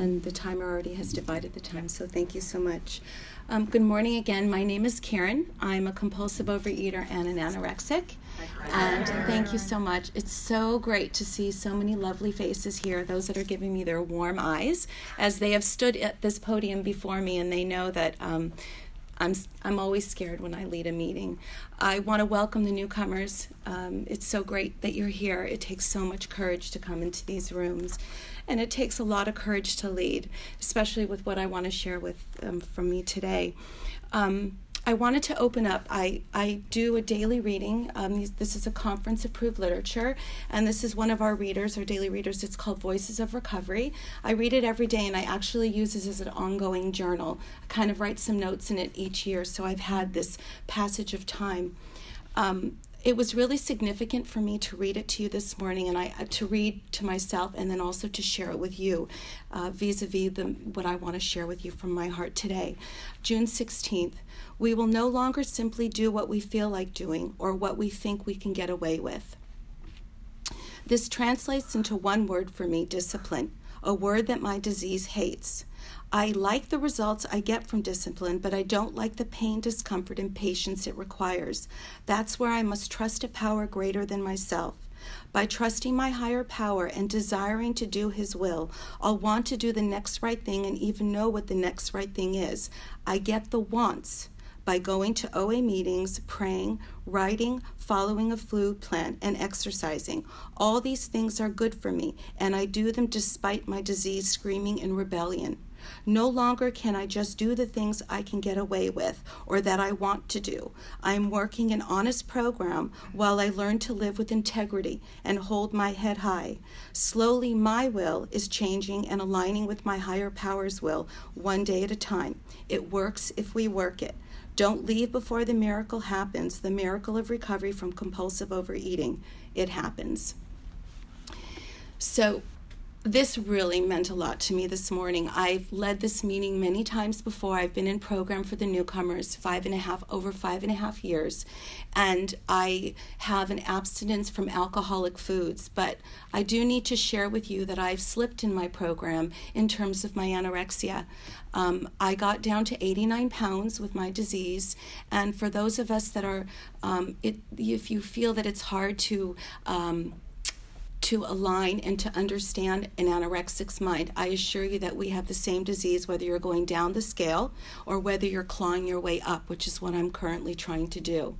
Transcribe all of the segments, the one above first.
and the timer already has divided the time, so thank you so much. Um, good morning again. My name is Karen. I'm a compulsive overeater and an anorexic. And thank you so much. It's so great to see so many lovely faces here, those that are giving me their warm eyes as they have stood at this podium before me and they know that. Um, I'm, I'm always scared when I lead a meeting. I want to welcome the newcomers. Um, it's so great that you're here. It takes so much courage to come into these rooms, and it takes a lot of courage to lead, especially with what I want to share with um, from me today. Um, I wanted to open up. I, I do a daily reading. Um, this is a conference approved literature, and this is one of our readers, our daily readers. It's called Voices of Recovery. I read it every day, and I actually use this as an ongoing journal. I kind of write some notes in it each year, so I've had this passage of time. Um, it was really significant for me to read it to you this morning and I uh, to read to myself and then also to share it with you uh, vis-a-vis the, what I want to share with you from my heart today. June 16th. We will no longer simply do what we feel like doing or what we think we can get away with. This translates into one word for me discipline, a word that my disease hates. I like the results I get from discipline, but I don't like the pain, discomfort, and patience it requires. That's where I must trust a power greater than myself. By trusting my higher power and desiring to do His will, I'll want to do the next right thing and even know what the next right thing is. I get the wants by going to OA meetings, praying, writing, following a food plan, and exercising. All these things are good for me, and I do them despite my disease screaming in rebellion. No longer can I just do the things I can get away with or that I want to do. I am working an honest program while I learn to live with integrity and hold my head high. Slowly, my will is changing and aligning with my higher power's will, one day at a time. It works if we work it. Don't leave before the miracle happens, the miracle of recovery from compulsive overeating. It happens. So, this really meant a lot to me this morning. I've led this meeting many times before. I've been in program for the newcomers five and a half over five and a half years, and I have an abstinence from alcoholic foods. But I do need to share with you that I've slipped in my program in terms of my anorexia. Um, I got down to 89 pounds with my disease, and for those of us that are, um, it, if you feel that it's hard to um, to align and to understand an anorexic's mind. I assure you that we have the same disease whether you're going down the scale or whether you're clawing your way up, which is what I'm currently trying to do.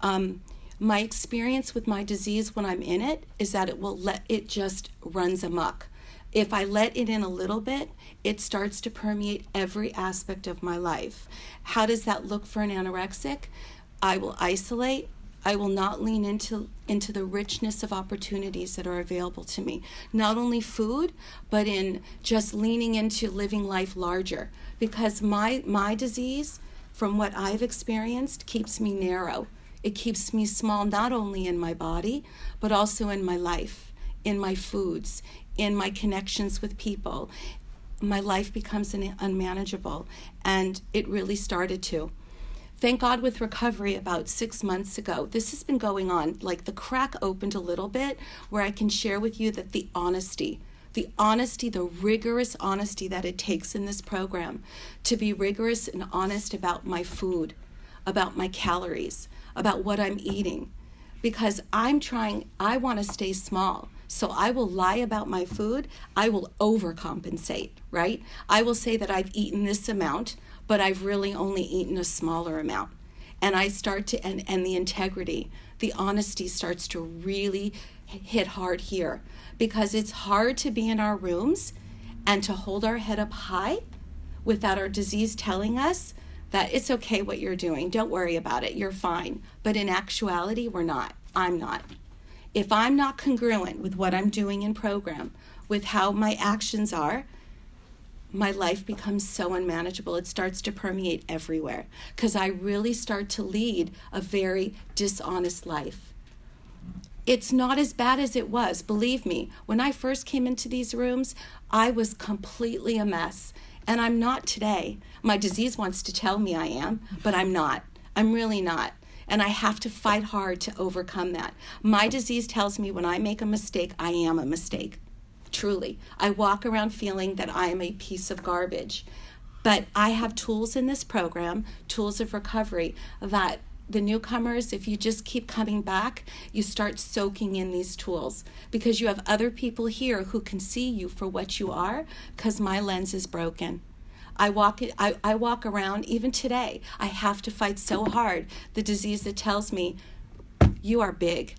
Um, my experience with my disease when I'm in it is that it will let it just runs amok. If I let it in a little bit, it starts to permeate every aspect of my life. How does that look for an anorexic? I will isolate, I will not lean into into the richness of opportunities that are available to me. Not only food, but in just leaning into living life larger because my my disease from what I've experienced keeps me narrow. It keeps me small not only in my body, but also in my life, in my foods, in my connections with people. My life becomes unmanageable and it really started to. Thank God with recovery about six months ago, this has been going on. Like the crack opened a little bit where I can share with you that the honesty, the honesty, the rigorous honesty that it takes in this program to be rigorous and honest about my food, about my calories, about what I'm eating. Because I'm trying, I want to stay small. So I will lie about my food. I will overcompensate, right? I will say that I've eaten this amount but I've really only eaten a smaller amount. And I start to, and, and the integrity, the honesty starts to really hit hard here because it's hard to be in our rooms and to hold our head up high without our disease telling us that it's okay what you're doing. Don't worry about it. You're fine. But in actuality, we're not. I'm not. If I'm not congruent with what I'm doing in program, with how my actions are, my life becomes so unmanageable. It starts to permeate everywhere because I really start to lead a very dishonest life. It's not as bad as it was, believe me. When I first came into these rooms, I was completely a mess. And I'm not today. My disease wants to tell me I am, but I'm not. I'm really not. And I have to fight hard to overcome that. My disease tells me when I make a mistake, I am a mistake truly. I walk around feeling that I am a piece of garbage. But I have tools in this program, tools of recovery, that the newcomers, if you just keep coming back, you start soaking in these tools because you have other people here who can see you for what you are because my lens is broken. I walk I, I walk around even today. I have to fight so hard the disease that tells me you are big.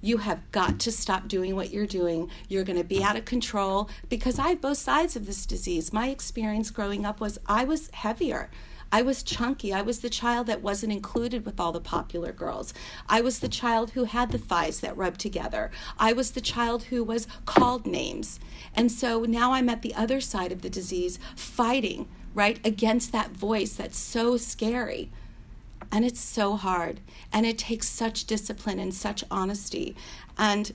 You have got to stop doing what you're doing. You're going to be out of control because I have both sides of this disease. My experience growing up was I was heavier. I was chunky. I was the child that wasn't included with all the popular girls. I was the child who had the thighs that rubbed together. I was the child who was called names. And so now I'm at the other side of the disease, fighting, right, against that voice that's so scary. And it's so hard. And it takes such discipline and such honesty. And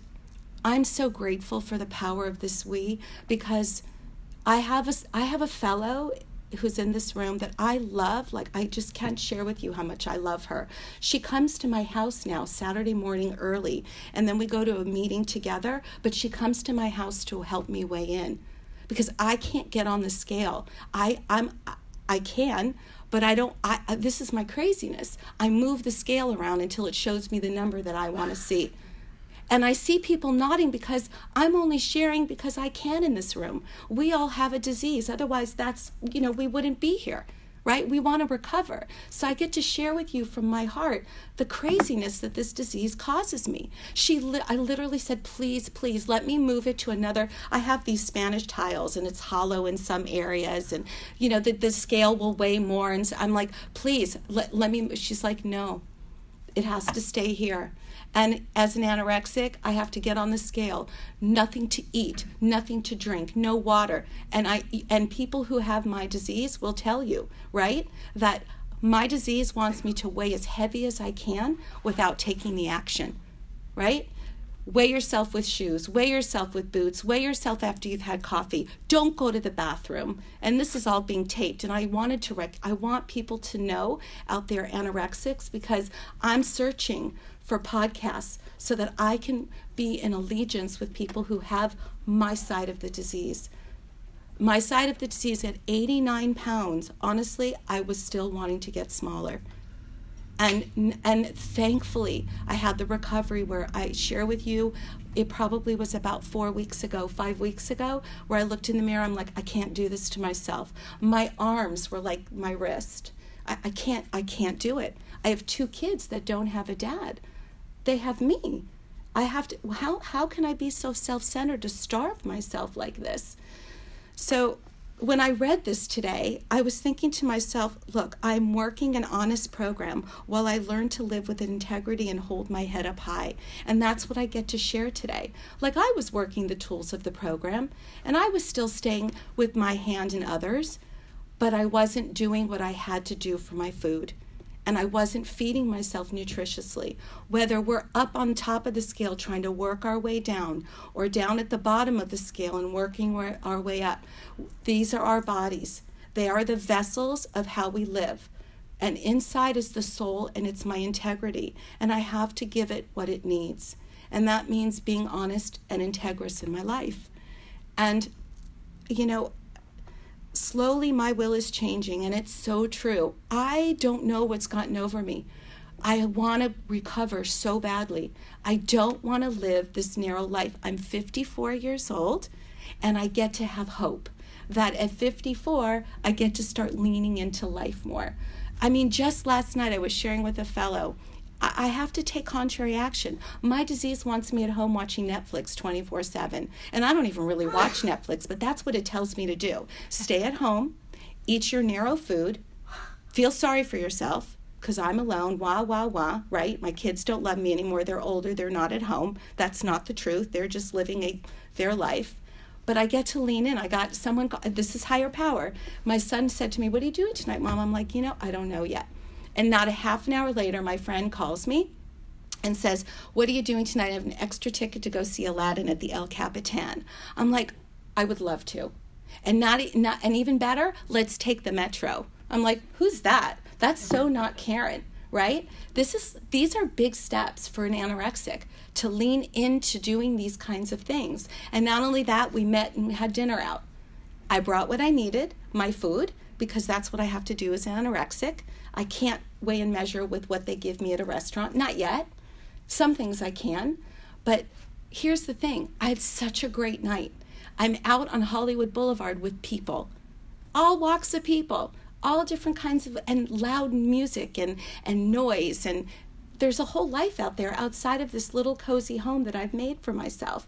I'm so grateful for the power of this we because I have a I have a fellow who's in this room that I love. Like I just can't share with you how much I love her. She comes to my house now Saturday morning early and then we go to a meeting together, but she comes to my house to help me weigh in because I can't get on the scale. I I'm I can, but I don't. I, this is my craziness. I move the scale around until it shows me the number that I want to see. And I see people nodding because I'm only sharing because I can in this room. We all have a disease. Otherwise, that's, you know, we wouldn't be here right? We want to recover. So I get to share with you from my heart the craziness that this disease causes me. She li- I literally said, "Please, please let me move it to another. I have these Spanish tiles and it's hollow in some areas and you know the the scale will weigh more and so I'm like, "Please, let let me." She's like, "No. It has to stay here." And as an anorexic, I have to get on the scale. Nothing to eat, nothing to drink, no water. And I and people who have my disease will tell you, right? That my disease wants me to weigh as heavy as I can without taking the action. Right? Weigh yourself with shoes, weigh yourself with boots, weigh yourself after you've had coffee. Don't go to the bathroom. And this is all being taped. And I wanted to rec- I want people to know out there anorexics because I'm searching for podcasts so that I can be in allegiance with people who have my side of the disease. My side of the disease at 89 pounds, honestly, I was still wanting to get smaller. And, and thankfully, I had the recovery where I share with you. It probably was about four weeks ago, five weeks ago, where I looked in the mirror. I'm like, I can't do this to myself. My arms were like my wrist. I, I can't. I can't do it. I have two kids that don't have a dad they have me. I have to, how, how can I be so self centered to starve myself like this? So, when I read this today, I was thinking to myself, look, I'm working an honest program while I learn to live with integrity and hold my head up high. And that's what I get to share today. Like I was working the tools of the program and I was still staying with my hand in others, but I wasn't doing what I had to do for my food and I wasn't feeding myself nutritiously. Whether we're up on top of the scale trying to work our way down or down at the bottom of the scale and working our way up, these are our bodies. They are the vessels of how we live. And inside is the soul, and it's my integrity. And I have to give it what it needs. And that means being honest and integrous in my life. And, you know, slowly my will is changing, and it's so true. I don't know what's gotten over me. I want to recover so badly. I don't want to live this narrow life. I'm 54 years old, and I get to have hope that at 54, I get to start leaning into life more. I mean, just last night I was sharing with a fellow I have to take contrary action. My disease wants me at home watching Netflix 24 7. And I don't even really watch Netflix, but that's what it tells me to do. Stay at home, eat your narrow food, feel sorry for yourself, because I'm alone, wah, wah, wah, right? My kids don't love me anymore. They're older, they're not at home. That's not the truth. They're just living a, their life. But I get to lean in. I got someone, this is higher power. My son said to me, What are you doing tonight, mom? I'm like, You know, I don't know yet. And not a half an hour later, my friend calls me and says, What are you doing tonight? I have an extra ticket to go see Aladdin at the El Capitan. I'm like, I would love to. And not, not and even better, let's take the metro. I'm like, who's that? That's so not Karen, right? This is these are big steps for an anorexic to lean into doing these kinds of things. And not only that, we met and we had dinner out. I brought what I needed, my food, because that's what I have to do as an anorexic. I can't weigh and measure with what they give me at a restaurant, not yet. Some things I can, but here's the thing I had such a great night. I'm out on Hollywood Boulevard with people, all walks of people all different kinds of and loud music and and noise and there's a whole life out there outside of this little cozy home that I've made for myself.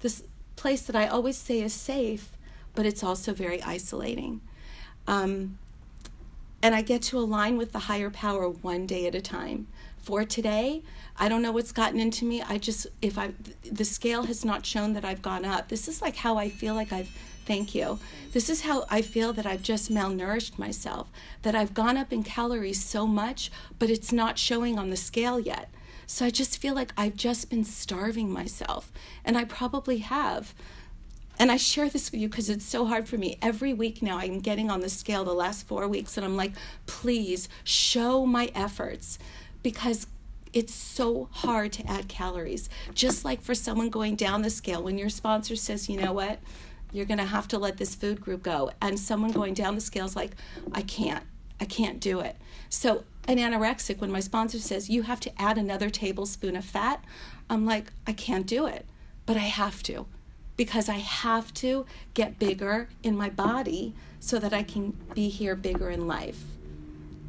This place that I always say is safe, but it's also very isolating. Um, and I get to align with the higher power one day at a time. For today, I don't know what's gotten into me. I just, if I, the scale has not shown that I've gone up. This is like how I feel like I've Thank you. This is how I feel that I've just malnourished myself, that I've gone up in calories so much, but it's not showing on the scale yet. So I just feel like I've just been starving myself, and I probably have. And I share this with you because it's so hard for me. Every week now, I'm getting on the scale the last four weeks, and I'm like, please show my efforts because it's so hard to add calories. Just like for someone going down the scale, when your sponsor says, you know what, you're going to have to let this food group go. And someone going down the scale is like, I can't, I can't do it. So, an anorexic, when my sponsor says, you have to add another tablespoon of fat, I'm like, I can't do it, but I have to because I have to get bigger in my body so that I can be here bigger in life.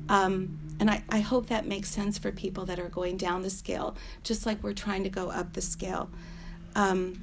Um, and I, I hope that makes sense for people that are going down the scale, just like we're trying to go up the scale. Um,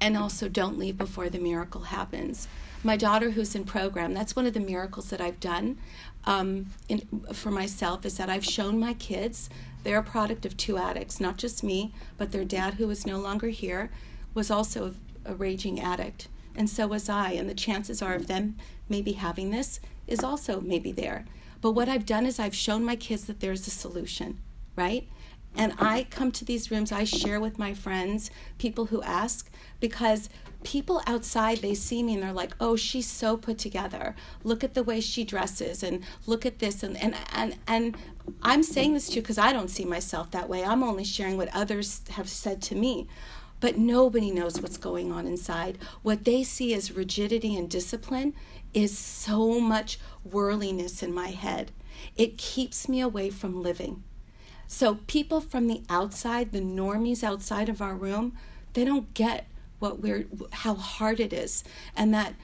and also don't leave before the miracle happens. My daughter, who's in program, that's one of the miracles that I've done um, in, for myself is that I've shown my kids they're a product of two addicts, not just me, but their dad, who is no longer here, was also a, a raging addict, and so was I. And the chances are of them maybe having this is also maybe there. But what I've done is I've shown my kids that there's a solution, right? And I come to these rooms, I share with my friends, people who ask, because people outside they see me and they're like oh she's so put together. Look at the way she dresses and look at this and and and, and i'm saying this to you because i don't see myself that way. I'm only sharing what others have said to me. But nobody knows what's going on inside. What they see as rigidity and discipline is so much whirliness in my head. It keeps me away from living. So people from the outside the normies outside of our room they don't get what we're how hard it is and that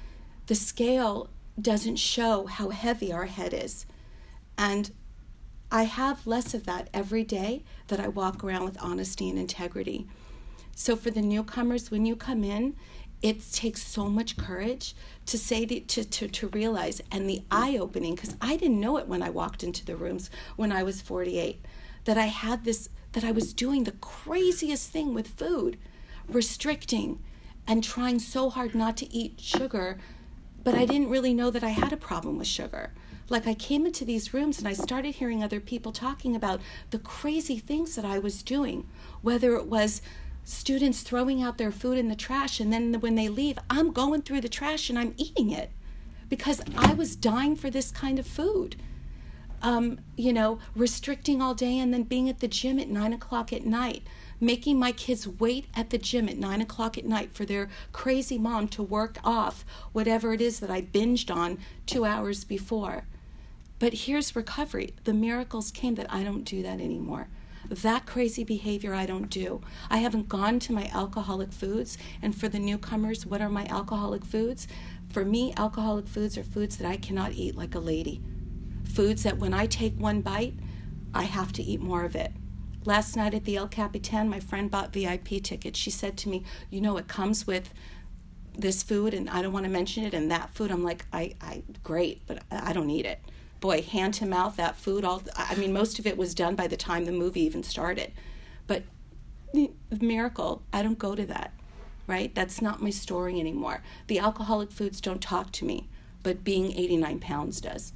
the scale doesn't show how heavy our head is. And i have less of that every day that i walk around with honesty and integrity. So for the newcomers when you come in it takes so much courage to say to, to, to, to realize and the eye opening because i didn't know it when i walked into the rooms when i was 48 that i had this that i was doing the craziest thing with food restricting and trying so hard not to eat sugar, but I didn't really know that I had a problem with sugar. Like I came into these rooms and I started hearing other people talking about the crazy things that I was doing, whether it was students throwing out their food in the trash and then when they leave, I'm going through the trash and I'm eating it because I was dying for this kind of food. Um, you know, restricting all day and then being at the gym at nine o'clock at night making my kids wait at the gym at nine o'clock at night for their crazy mom to work off whatever it is that I binged on two hours before. But here's recovery. The miracles came that I don't do that anymore. That crazy behavior I don't do. I haven't gone to my alcoholic foods. And for the newcomers, what are my alcoholic foods? For me, alcoholic foods are foods that I cannot eat like a lady. Foods that when I take one bite, I have to eat more of it. Last night at the El Capitan, my friend bought VIP tickets. She said to me, You know, it comes with this food, and I don't want to mention it, and that food. I'm like, I, I great, but I don't eat it. Boy, hand to mouth, that food, all, I mean, most of it was done by the time the movie even started. But the miracle, I don't go to that, right? That's not my story anymore. The alcoholic foods don't talk to me, but being 89 pounds does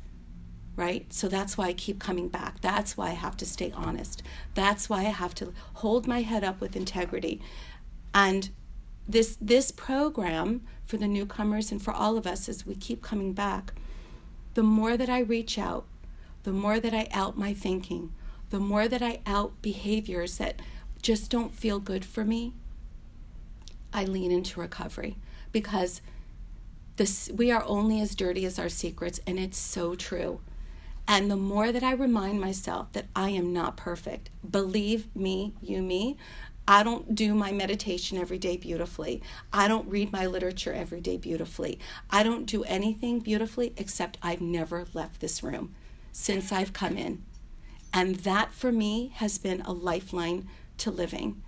right? So that's why I keep coming back. That's why I have to stay honest. That's why I have to hold my head up with integrity. And this this program for the newcomers and for all of us as we keep coming back, the more that I reach out, the more that I out my thinking, the more that I out behaviors that just don't feel good for me, I lean into recovery because this we are only as dirty as our secrets and it's so true. And the more that I remind myself that I am not perfect, believe me, you me, I don't do my meditation every day beautifully. I don't read my literature every day beautifully. I don't do anything beautifully except I've never left this room since I've come in. And that for me has been a lifeline to living.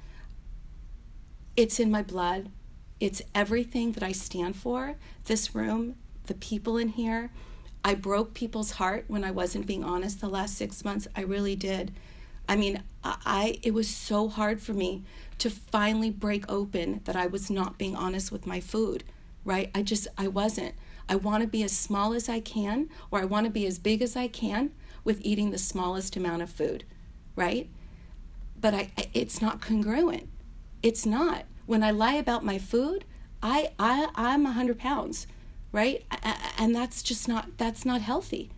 It's in my blood. It's everything that I stand for. This room, the people in here. I broke people's heart when I wasn't being honest the last six months. I really did. I mean, I it was so hard for me to finally break open that I was not being honest with my food, right? I just I wasn't. I want to be as small as I can or I want to be as big as I can with eating the smallest amount of food, right? But I it's not congruent. It's not. When I lie about my food, I I I'm 100 pounds, right? And that's just not that's not healthy.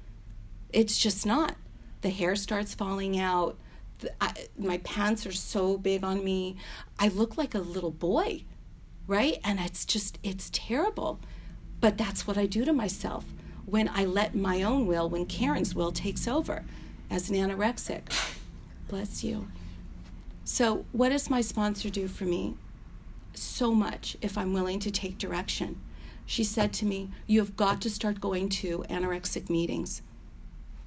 It's just not. The hair starts falling out I, my pants are so big on me. I look like a little boy, right? And it's just, it's terrible. But that's what I do to myself when I let my own will, when Karen's will takes over as an anorexic. Bless you. So, what does my sponsor do for me? So much if I'm willing to take direction. She said to me, You have got to start going to anorexic meetings,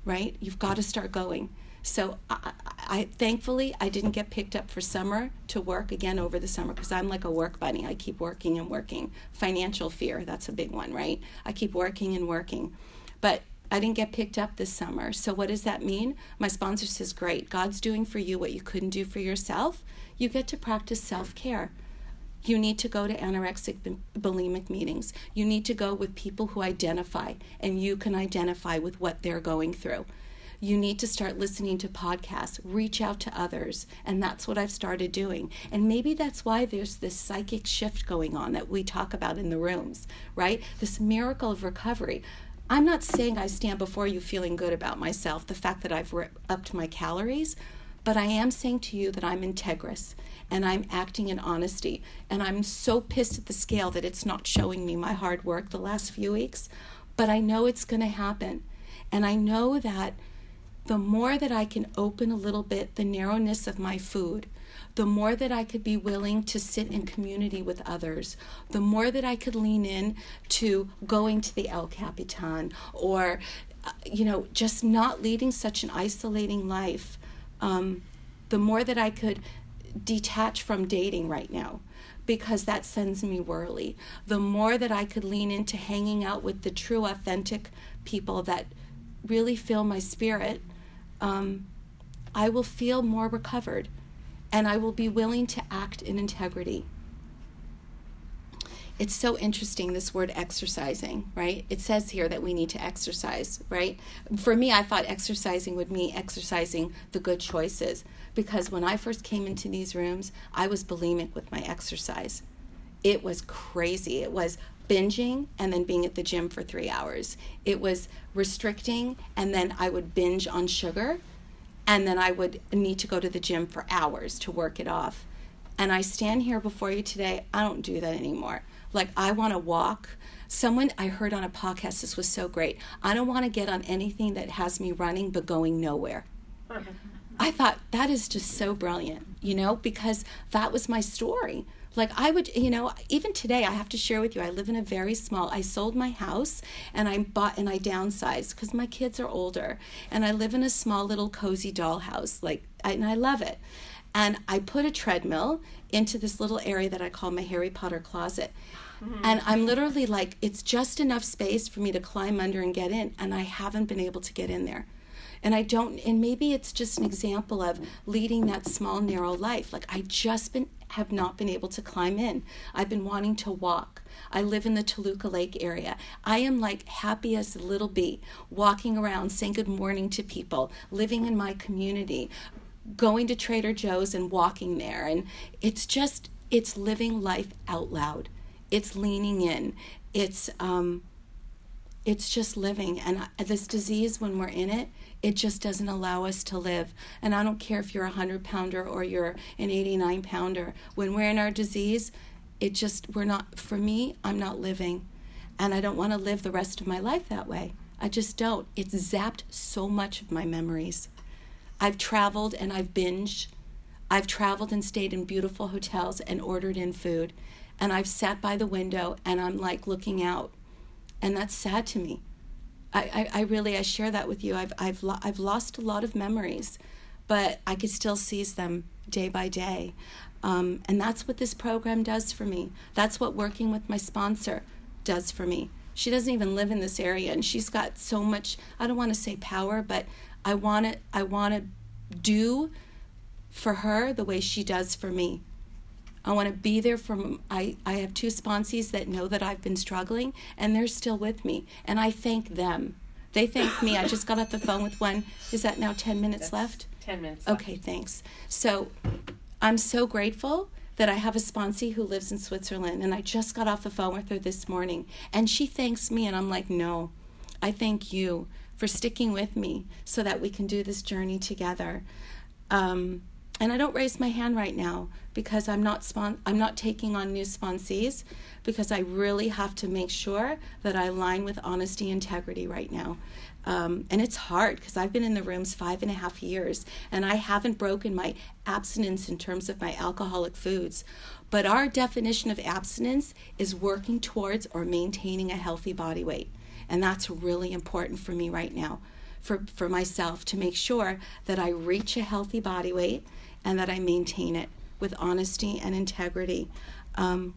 right? You've got to start going. So I, I, thankfully I didn't get picked up for summer to work again over the summer because I'm like a work bunny. I keep working and working. Financial fear, that's a big one, right? I keep working and working. But I didn't get picked up this summer. So what does that mean? My sponsor says, "Great. God's doing for you what you couldn't do for yourself. You get to practice self-care." You need to go to anorexic bulimic meetings. You need to go with people who identify and you can identify with what they're going through you need to start listening to podcasts, reach out to others. And that's what I've started doing. And maybe that's why there's this psychic shift going on that we talk about in the rooms, right? This miracle of recovery. I'm not saying I stand before you feeling good about myself, the fact that I've upped my calories, but I am saying to you that I'm integrous and I'm acting in honesty. And I'm so pissed at the scale that it's not showing me my hard work the last few weeks, but I know it's going to happen. And I know that the more that I can open a little bit the narrowness of my food, the more that I could be willing to sit in community with others, the more that I could lean in to going to the El Capitan or, uh, you know, just not leading such an isolating life, um, the more that I could detach from dating right now because that sends me whirly. The more that I could lean into hanging out with the true, authentic people that really fill my spirit um, I will feel more recovered and I will be willing to act in integrity. It's so interesting, this word exercising, right? It says here that we need to exercise, right? For me, I thought exercising would mean exercising the good choices because when I first came into these rooms, I was bulimic with my exercise. It was crazy. It was binging and then being at the gym for three hours. It was restricting and then I would binge on sugar and then I would need to go to the gym for hours to work it off. And I stand here before you today, I don't do that anymore. Like, I want to walk. Someone I heard on a podcast, this was so great. I don't want to get on anything that has me running but going nowhere. I thought that is just so brilliant, you know, because that was my story. Like I would, you know, even today I have to share with you. I live in a very small. I sold my house and I bought and I downsized because my kids are older, and I live in a small little cozy dollhouse. Like, and I love it. And I put a treadmill into this little area that I call my Harry Potter closet. Mm-hmm. And I'm literally like, it's just enough space for me to climb under and get in, and I haven't been able to get in there and i don't and maybe it's just an example of leading that small narrow life like i just been have not been able to climb in. I've been wanting to walk. I live in the Toluca Lake area. I am like happy as a little bee, walking around, saying good morning to people, living in my community, going to Trader Joe's and walking there. And it's just, it's living life out loud. It's leaning in. It's, um, it's just living. And this disease, when we're in it, it just doesn't allow us to live. And I don't care if you're a 100 pounder or you're an 89 pounder. When we're in our disease, it just, we're not, for me, I'm not living. And I don't want to live the rest of my life that way. I just don't. It's zapped so much of my memories. I've traveled and I've binged. I've traveled and stayed in beautiful hotels and ordered in food. And I've sat by the window and I'm like looking out. And that's sad to me. I, I, I really I share that with you. I've I've lo- I've lost a lot of memories, but I could still seize them day by day, um, and that's what this program does for me. That's what working with my sponsor does for me. She doesn't even live in this area, and she's got so much. I don't want to say power, but I want to I want to do for her the way she does for me. I want to be there for I I have two sponsees that know that I've been struggling and they're still with me and I thank them. They thank me. I just got off the phone with one. Is that now 10 minutes That's left? 10 minutes. Okay, left. thanks. So I'm so grateful that I have a sponsee who lives in Switzerland and I just got off the phone with her this morning and she thanks me and I'm like, "No. I thank you for sticking with me so that we can do this journey together." Um, and I don't raise my hand right now because I'm not spon- I'm not taking on new sponsees because I really have to make sure that I align with honesty integrity right now. Um, and it's hard because I've been in the rooms five and a half years and I haven't broken my abstinence in terms of my alcoholic foods. But our definition of abstinence is working towards or maintaining a healthy body weight. And that's really important for me right now, for, for myself, to make sure that I reach a healthy body weight and that I maintain it with honesty and integrity. Um,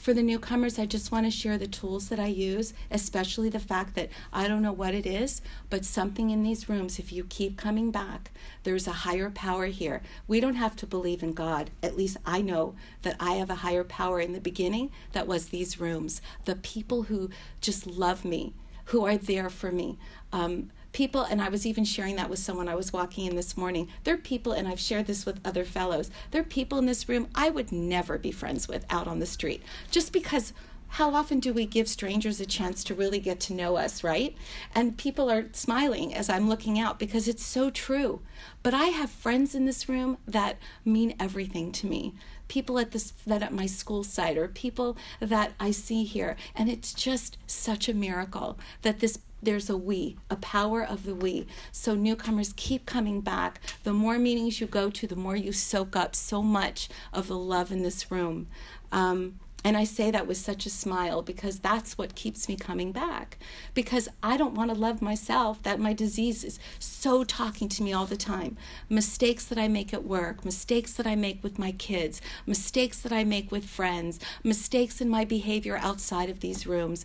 for the newcomers, I just want to share the tools that I use, especially the fact that I don't know what it is, but something in these rooms, if you keep coming back, there's a higher power here. We don't have to believe in God. At least I know that I have a higher power in the beginning that was these rooms. The people who just love me, who are there for me. Um, people, and I was even sharing that with someone I was walking in this morning. There are people, and I've shared this with other fellows, there are people in this room I would never be friends with out on the street just because how often do we give strangers a chance to really get to know us, right? And people are smiling as I'm looking out because it's so true. But I have friends in this room that mean everything to me. People at this that at my school site or people that I see here, and it's just such a miracle that this there's a we, a power of the we. So newcomers keep coming back. The more meetings you go to, the more you soak up so much of the love in this room. Um, and I say that with such a smile because that's what keeps me coming back. Because I don't want to love myself, that my disease is so talking to me all the time. Mistakes that I make at work, mistakes that I make with my kids, mistakes that I make with friends, mistakes in my behavior outside of these rooms.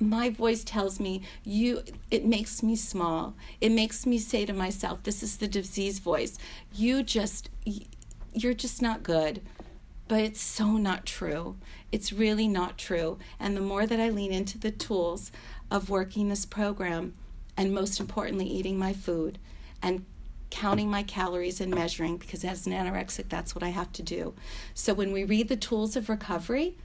My voice tells me you it makes me small. It makes me say to myself this is the disease voice. You just you're just not good. But it's so not true it's really not true. And the more that i lean into the tools of working this program and most importantly eating my food and counting my calories and measuring because as an anorexic that's what i have to do. So when we read the tools of recovery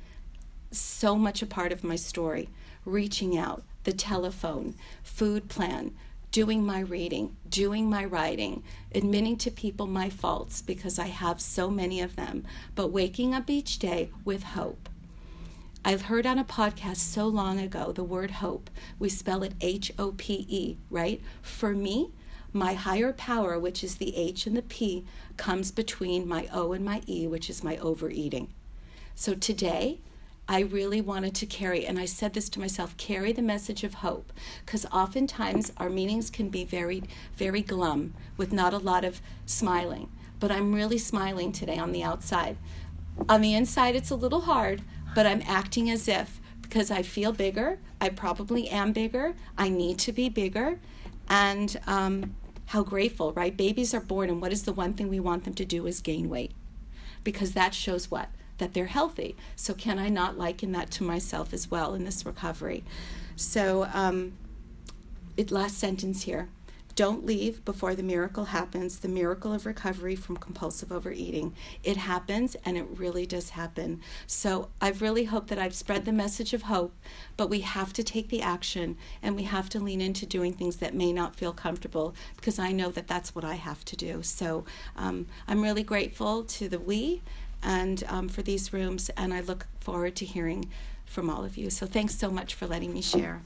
so much a part of my story. Reaching out, the telephone, food plan, doing my reading, doing my writing, admitting to people my faults because I have so many of them, but waking up each day with hope. I've heard on a podcast so long ago the word hope. We spell it H O P E, right? For me, my higher power, which is the H and the P, comes between my O and my E, which is my overeating. So today, I really wanted to carry, and I said this to myself carry the message of hope. Because oftentimes our meetings can be very, very glum with not a lot of smiling. But I'm really smiling today on the outside. On the inside, it's a little hard, but I'm acting as if because I feel bigger. I probably am bigger. I need to be bigger. And um, how grateful, right? Babies are born, and what is the one thing we want them to do is gain weight? Because that shows what? that they're healthy. So, can I not liken that to myself as well in this recovery? So, um, it, last sentence here. Don't leave before the miracle happens the miracle of recovery from compulsive overeating. It happens, and it really does happen. So I really hope that I've spread the message of hope, but we have to take the action and we have to lean into doing things that may not feel comfortable because I know that that's what I have to do. So um, I'm really grateful to the we and um, for these rooms, and I look forward to hearing from all of you. So thanks so much for letting me share.